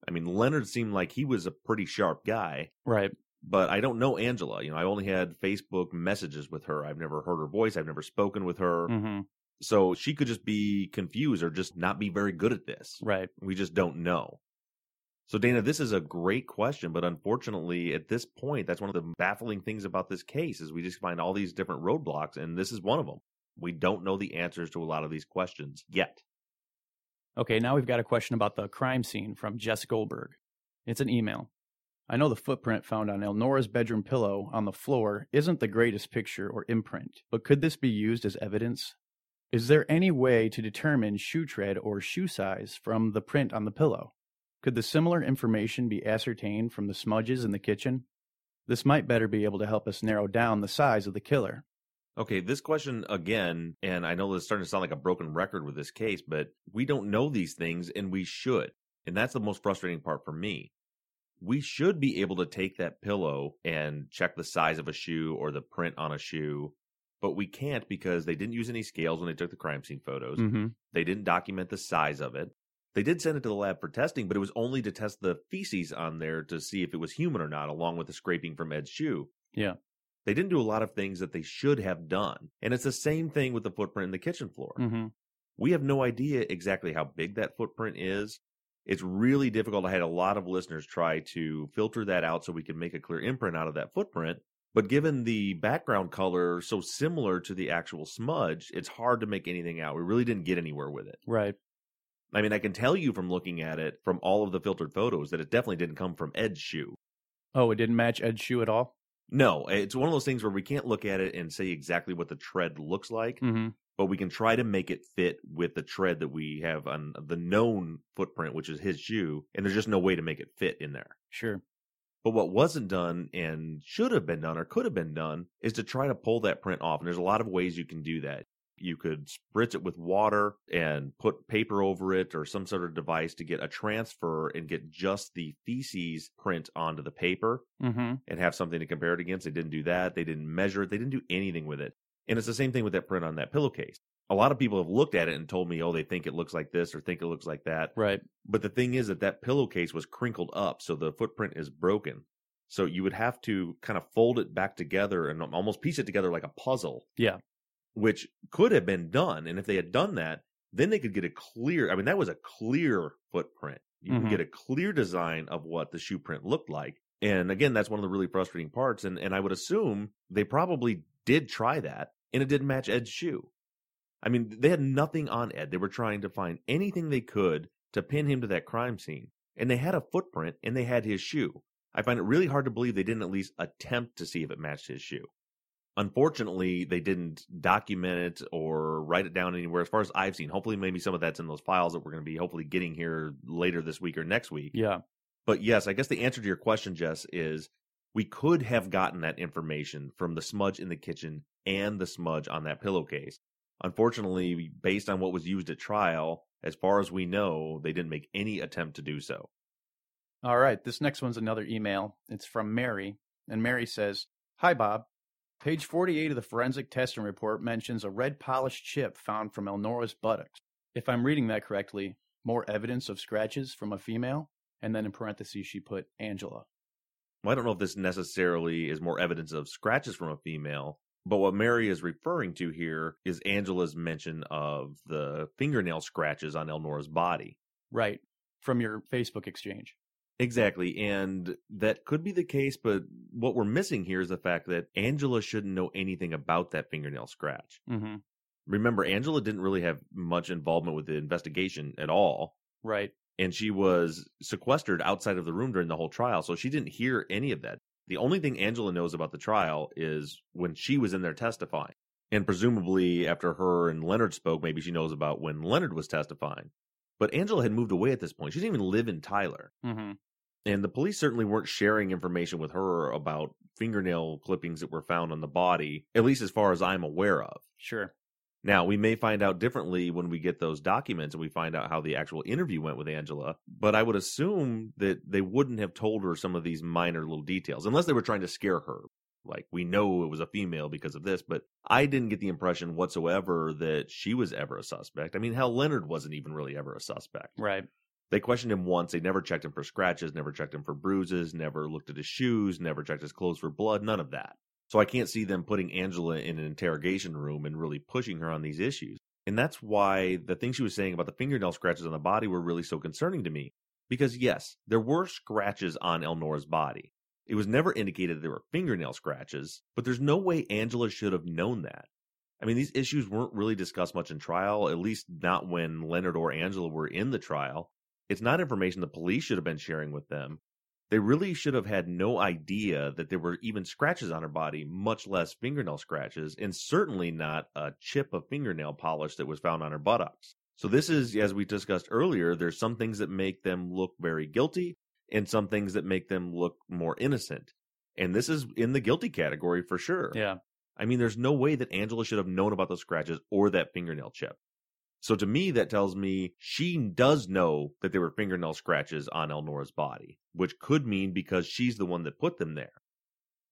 I mean, Leonard seemed like he was a pretty sharp guy, Right. but I don't know Angela. You know, I only had Facebook messages with her. I've never heard her voice. I've never spoken with her. hmm So she could just be confused or just not be very good at this. Right. We just don't know. So, Dana, this is a great question, but unfortunately, at this point, that's one of the baffling things about this case is we just find all these different roadblocks, and this is one of them. We don't know the answers to a lot of these questions yet. Okay, now we've got a question about the crime scene from Jess Goldberg. It's an email. I know the footprint found on Elnora's bedroom pillow on the floor isn't the greatest picture or imprint, but could this be used as evidence? Is there any way to determine shoe tread or shoe size from the print on the pillow? Could the similar information be ascertained from the smudges in the kitchen? This might better be able to help us narrow down the size of the killer. Okay, this question again, and I know this is starting to sound like a broken record with this case, but we don't know these things and we should. And that's the most frustrating part for me. We should be able to take that pillow and check the size of a shoe or the print on a shoe, but we can't because they didn't use any scales when they took the crime scene photos. Mm-hmm. They didn't document the size of it. They did send it to the lab for testing, but it was only to test the feces on there to see if it was human or not, along with the scraping from Ed's shoe. Yeah. They didn't do a lot of things that they should have done. And it's the same thing with the footprint in the kitchen floor. Mm-hmm. We have no idea exactly how big that footprint is. It's really difficult. I had a lot of listeners try to filter that out so we can make a clear imprint out of that footprint. But given the background color so similar to the actual smudge, it's hard to make anything out. We really didn't get anywhere with it. Right. I mean, I can tell you from looking at it from all of the filtered photos that it definitely didn't come from Ed's shoe. Oh, it didn't match Ed's shoe at all? No, it's one of those things where we can't look at it and say exactly what the tread looks like, Mm-hmm. but we can try to make it fit with the tread that we have on the known footprint, which is his shoe, and there's just no way to make it fit in there. Sure. But what wasn't done and should have been done or could have been done is to try to pull that print off. And there's a lot of ways you can do that. You could spritz it with water and put paper over it or some sort of device to get a transfer and get just the feces print onto the paper Mm-hmm. and have something to compare it against. They didn't do that. They didn't measure it. They didn't do anything with it. And it's the same thing with that print on that pillowcase. A lot of people have looked at it and told me, oh, they think it looks like this or think it looks like that. Right. But the thing is that that pillowcase was crinkled up, so the footprint is broken. So you would have to kind of fold it back together and almost piece it together like a puzzle. Yeah. Which could have been done. And if they had done that, then they could get a clear, I mean, that was a clear footprint. You Mhm. could get a clear design of what the shoe print looked like. And again, that's one of the really frustrating parts. And, and I would assume they probably did try that and it didn't match Ed's shoe. I mean, they had nothing on Ed. They were trying to find anything they could to pin him to that crime scene. And they had a footprint and they had his shoe. I find it really hard to believe they didn't at least attempt to see if it matched his shoe. Unfortunately, they didn't document it or write it down anywhere as far as I've seen. Hopefully, maybe some of that's in those files that we're going to be hopefully getting here later this week or next week. Yeah. But yes, I guess the answer to your question, Jess, is we could have gotten that information from the smudge in the kitchen and the smudge on that pillowcase. Unfortunately, based on what was used at trial, as far as we know, they didn't make any attempt to do so. All right. This next one's another email. It's from Mary. And Mary says Hi, Bob. Page 48 of the forensic testing report mentions a red polished chip found from Elnora's buttocks. If I'm reading that correctly, more evidence of scratches from a female? And then in parentheses, she put Angela. Well, I don't know if this necessarily is more evidence of scratches from a female, but what Mary is referring to here is Angela's mention of the fingernail scratches on Elnora's body. Right. From your Facebook exchange. Exactly. And that could be the case, but what we're missing here is the fact that Angela shouldn't know anything about that fingernail scratch. Mm-hmm. Remember, Angela didn't really have much involvement with the investigation at all. Right. And she was sequestered outside of the room during the whole trial. So she didn't hear any of that. The only thing Angela knows about the trial is when she was in there testifying. And presumably, after her and Leonard spoke, maybe she knows about when Leonard was testifying. But Angela had moved away at this point. She didn't even live in Tyler. Mm-hmm. And the police certainly weren't sharing information with her about fingernail clippings that were found on the body, at least as far as I'm aware of. Sure. Now, we may find out differently when we get those documents and we find out how the actual interview went with Angela, but I would assume that they wouldn't have told her some of these minor little details unless they were trying to scare her. Like, we know it was a female because of this, but I didn't get the impression whatsoever that she was ever a suspect. I mean, hell, Leonard wasn't even really ever a suspect. Right. They questioned him once. They never checked him for scratches, never checked him for bruises, never looked at his shoes, never checked his clothes for blood, none of that. So I can't see them putting Angela in an interrogation room and really pushing her on these issues. And that's why the things she was saying about the fingernail scratches on the body were really so concerning to me. Because yes, there were scratches on Elnora's body. It was never indicated there were fingernail scratches, but there's no way Angela should have known that. I mean, these issues weren't really discussed much in trial, at least not when Leonard or Angela were in the trial. It's not information the police should have been sharing with them. They really should have had no idea that there were even scratches on her body, much less fingernail scratches, and certainly not a chip of fingernail polish that was found on her buttocks. So, this is, as we discussed earlier, there's some things that make them look very guilty and some things that make them look more innocent. And this is in the guilty category for sure. Yeah. I mean, there's no way that Angela should have known about those scratches or that fingernail chip. So to me, that tells me she does know that there were fingernail scratches on Elnora's body, which could mean because she's the one that put them there.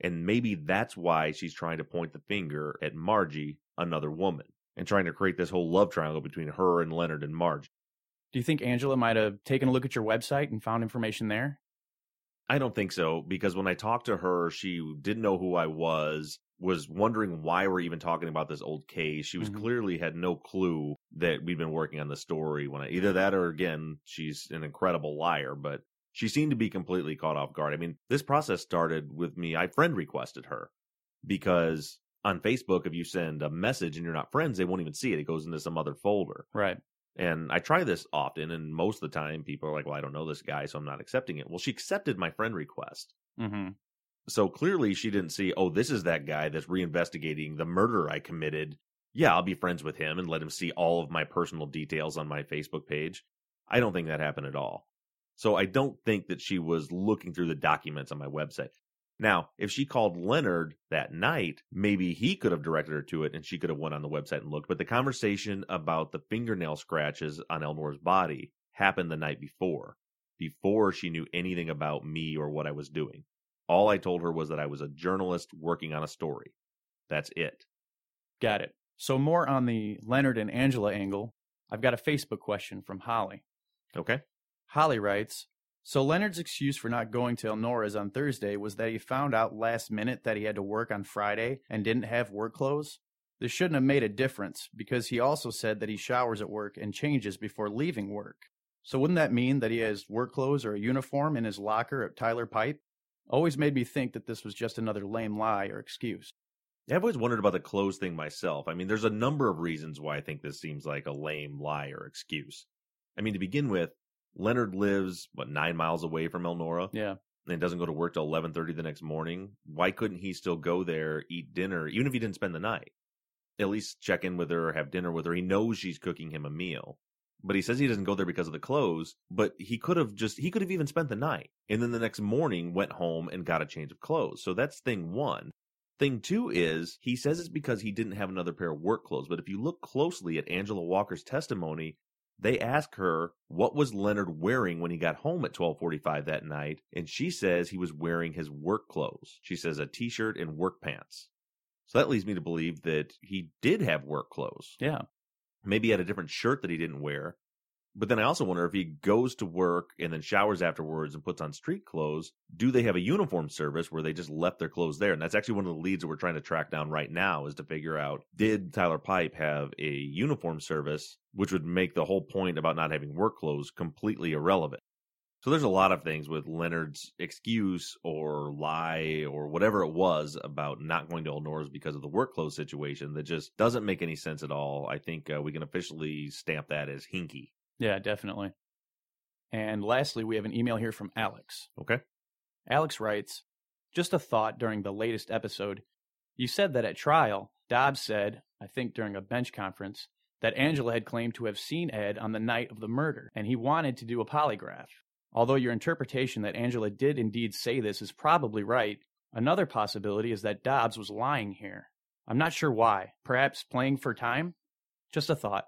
And maybe that's why she's trying to point the finger at Margie, another woman, and trying to create this whole love triangle between her and Leonard and Margie. Do you think Angela might have taken a look at your website and found information there? I don't think so because when I talked to her, she didn't know who I was was wondering why we're even talking about this old case. She was Mhm. clearly had no clue that we'd been working on the story when I, either that or again, she's an incredible liar, but she seemed to be completely caught off guard. I mean, this process started with me. I friend requested her because on Facebook, if you send a message and you're not friends, they won't even see it. It goes into some other folder. Right. And I try this often, and most of the time people are like, well, I don't know this guy, so I'm not accepting it. Well, she accepted my friend request. Mm-hmm. So clearly she didn't see, oh, this is that guy that's reinvestigating the murder I committed. Yeah, I'll be friends with him and let him see all of my personal details on my Facebook page. I don't think that happened at all. So I don't think that she was looking through the documents on my website. Now, if she called Leonard that night, maybe he could have directed her to it and she could have went on the website and looked. But the conversation about the fingernail scratches on Elnora's body happened the night before, before she knew anything about me or what I was doing. All I told her was that I was a journalist working on a story. That's it. Got it. So more on the Leonard and Angela angle. I've got a Facebook question from Holly. Okay. Holly writes, so Leonard's excuse for not going to Elnora's on Thursday was that he found out last minute that he had to work on Friday and didn't have work clothes. This shouldn't have made a difference because he also said that he showers at work and changes before leaving work. So wouldn't that mean that he has work clothes or a uniform in his locker at Tyler Pipe? Always made me think that this was just another lame lie or excuse. I've always wondered about the clothes thing myself. I mean, there's a number of reasons why I think this seems like a lame lie or excuse. I mean, to begin with, Leonard lives what nine miles away from Elnora, Yeah. and doesn't go to work till eleven thirty the next morning. Why couldn't he still go there, eat dinner, even if he didn't spend the night? At least check in with her, have dinner with her. He knows she's cooking him a meal. But he says he doesn't go there because of the clothes, but he could have just he could have even spent the night and then the next morning went home and got a change of clothes. So that's thing 1. Thing 2 is he says it's because he didn't have another pair of work clothes, but if you look closely at Angela Walker's testimony, they ask her what was Leonard wearing when he got home at 12:45 that night, and she says he was wearing his work clothes. She says a t-shirt and work pants. So that leads me to believe that he did have work clothes. Yeah. Maybe he had a different shirt that he didn't wear. But then I also wonder if he goes to work and then showers afterwards and puts on street clothes, do they have a uniform service where they just left their clothes there? And that's actually one of the leads that we're trying to track down right now is to figure out did Tyler Pipe have a uniform service, which would make the whole point about not having work clothes completely irrelevant. So there's a lot of things with Leonard's excuse or lie or whatever it was about not going to Old Elnora's because of the work clothes situation that just doesn't make any sense at all. I think uh, we can officially stamp that as hinky. Yeah, definitely. And lastly, we have an email here from Alex. Okay. Alex writes Just a thought during the latest episode. You said that at trial, Dobbs said, I think during a bench conference, that Angela had claimed to have seen Ed on the night of the murder, and he wanted to do a polygraph. Although your interpretation that Angela did indeed say this is probably right, another possibility is that Dobbs was lying here. I'm not sure why. Perhaps playing for time? Just a thought.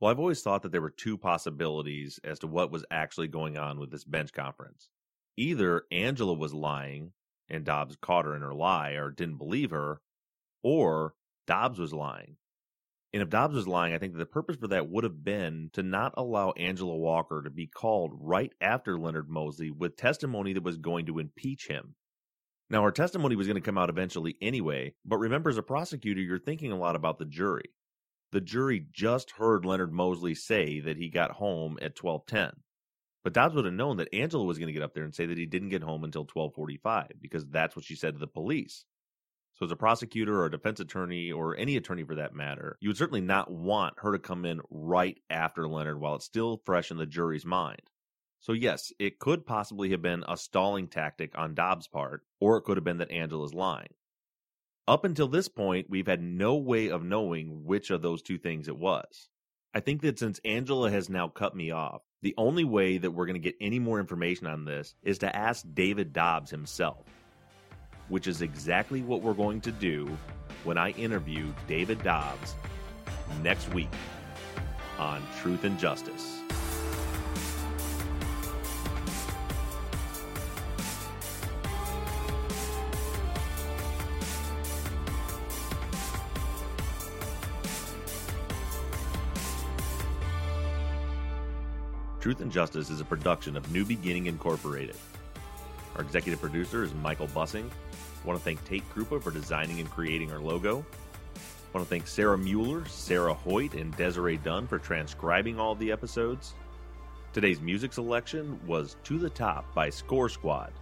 Well, I've always thought that there were two possibilities as to what was actually going on with this bench conference. Either Angela was lying and Dobbs caught her in her lie or didn't believe her, or Dobbs was lying. And if Dobbs was lying, I think the purpose for that would have been to not allow Angela Walker to be called right after Leonard Mosley with testimony that was going to impeach him. Now, her testimony was going to come out eventually anyway, but remember, as a prosecutor, you're thinking a lot about the jury. The jury just heard Leonard Mosley say that he got home at 1210. But Dobbs would have known that Angela was going to get up there and say that he didn't get home until 1245 because that's what she said to the police. So as a prosecutor or a defense attorney or any attorney for that matter, you would certainly not want her to come in right after Leonard while it's still fresh in the jury's mind. So yes, it could possibly have been a stalling tactic on Dobbs' part, or it could have been that Angela's lying. Up until this point, we've had no way of knowing which of those two things it was. I think that since Angela has now cut me off, the only way that we're going to get any more information on this is to ask David Dobbs himself which is exactly what we're going to do when I interview David Dobbs next week on Truth and Justice. Truth and Justice is a production of New Beginning Incorporated. Our executive producer is Michael Bussing. I want to thank Tate Krupa for designing and creating our logo. I want to thank Sarah Mueller, Sarah Hoyt, and Desiree Dunn for transcribing all the episodes. Today's music selection was To the Top by Score Squad.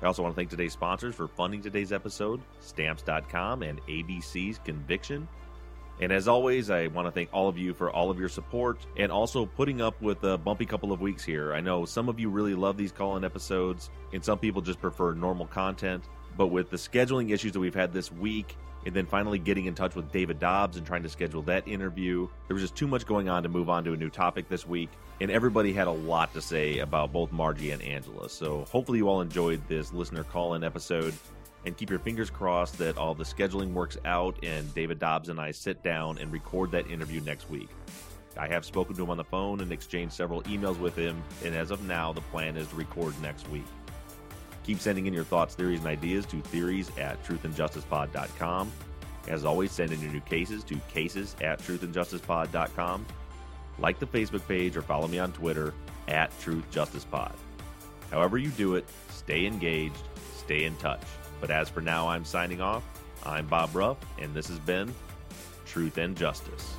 I also want to thank today's sponsors for funding today's episode Stamps.com and ABC's Conviction. And as always, I want to thank all of you for all of your support and also putting up with a bumpy couple of weeks here. I know some of you really love these call in episodes, and some people just prefer normal content. But with the scheduling issues that we've had this week, and then finally getting in touch with David Dobbs and trying to schedule that interview, there was just too much going on to move on to a new topic this week. And everybody had a lot to say about both Margie and Angela. So hopefully you all enjoyed this listener call in episode. And keep your fingers crossed that all the scheduling works out and David Dobbs and I sit down and record that interview next week. I have spoken to him on the phone and exchanged several emails with him, and as of now, the plan is to record next week. Keep sending in your thoughts, theories, and ideas to theories at truthandjusticepod.com. As always, send in your new cases to cases at truthandjusticepod.com. Like the Facebook page or follow me on Twitter at truthjusticepod. However you do it, stay engaged, stay in touch. But as for now, I'm signing off. I'm Bob Ruff, and this has been Truth and Justice.